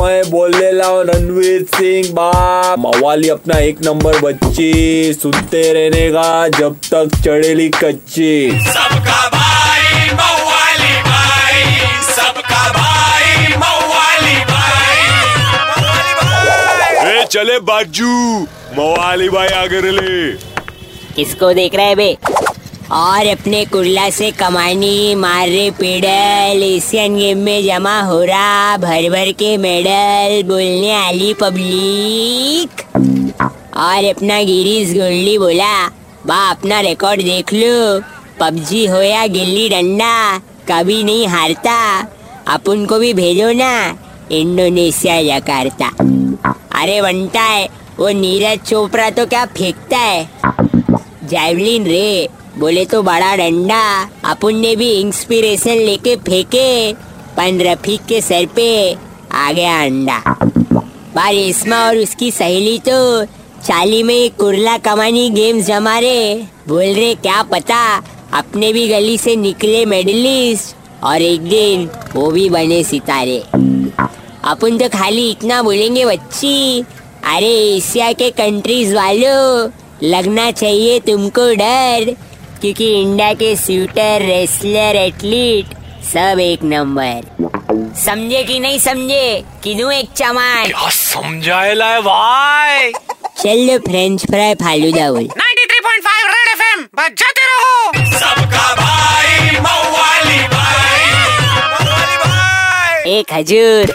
मैं बोलने लाओ रणवीर सिंह बाप। मवाली अपना एक नंबर बच्ची सुनते रहने का जब तक चढ़ेली कच्ची। सबका भाई मवाली भाई। सबका भाई मवाली भाई। ए चले बाजू। मवाली भाई आगे ले किसको देख रहे बे? और अपने कुर्ला से कमानी, मार रहे पेडल, एशियन गेम में जमा हो रहा, भर भर के मेडल, बोलने आली पब्लिक। और अपना गिरीश गोल्डी बोला, बा, अपना रिकॉर्ड देख लो। पबजी हो या गिल्ली डंडा, कभी नहीं हारता। अपन को भी भेजो ना, इंडोनेशिया जकार्ता। अरे बनता है, वो नीरज चोपड़ा तो क्या फेंकता है? जैवलिन रे। बोले तो बड़ा डंडा। अपन ने भी इंस्पिरेशन लेके फेंके, पन रफीक के सर पे आ गया अंडा। बार रेशमा और उसकी सहेली तो चाली में कुरला कमानी गेम्स जमा रहे बोल रहे क्या पता? अपने भी गली से निकले मेडलिस्ट और एक दिन वो भी बने सितारे। अपन तो खाली इतना बोलेंगे, बच्ची। अरे एशिया के कंट्रीज़ वालों, लगना चाहिए तुमको डर। क्योंकि इंडिया के शूटर रेसलर एथलीट सब एक नंबर। समझे कि नहीं समझे? किनू एक चमान क्या समझाएला है भाई? चलो फ्रेंच फ्राई फालूदा बोल 93.5 रेड एफएम बजाते रहो। सबका भाई मवाली भाई। मवाली भाई एक हजूर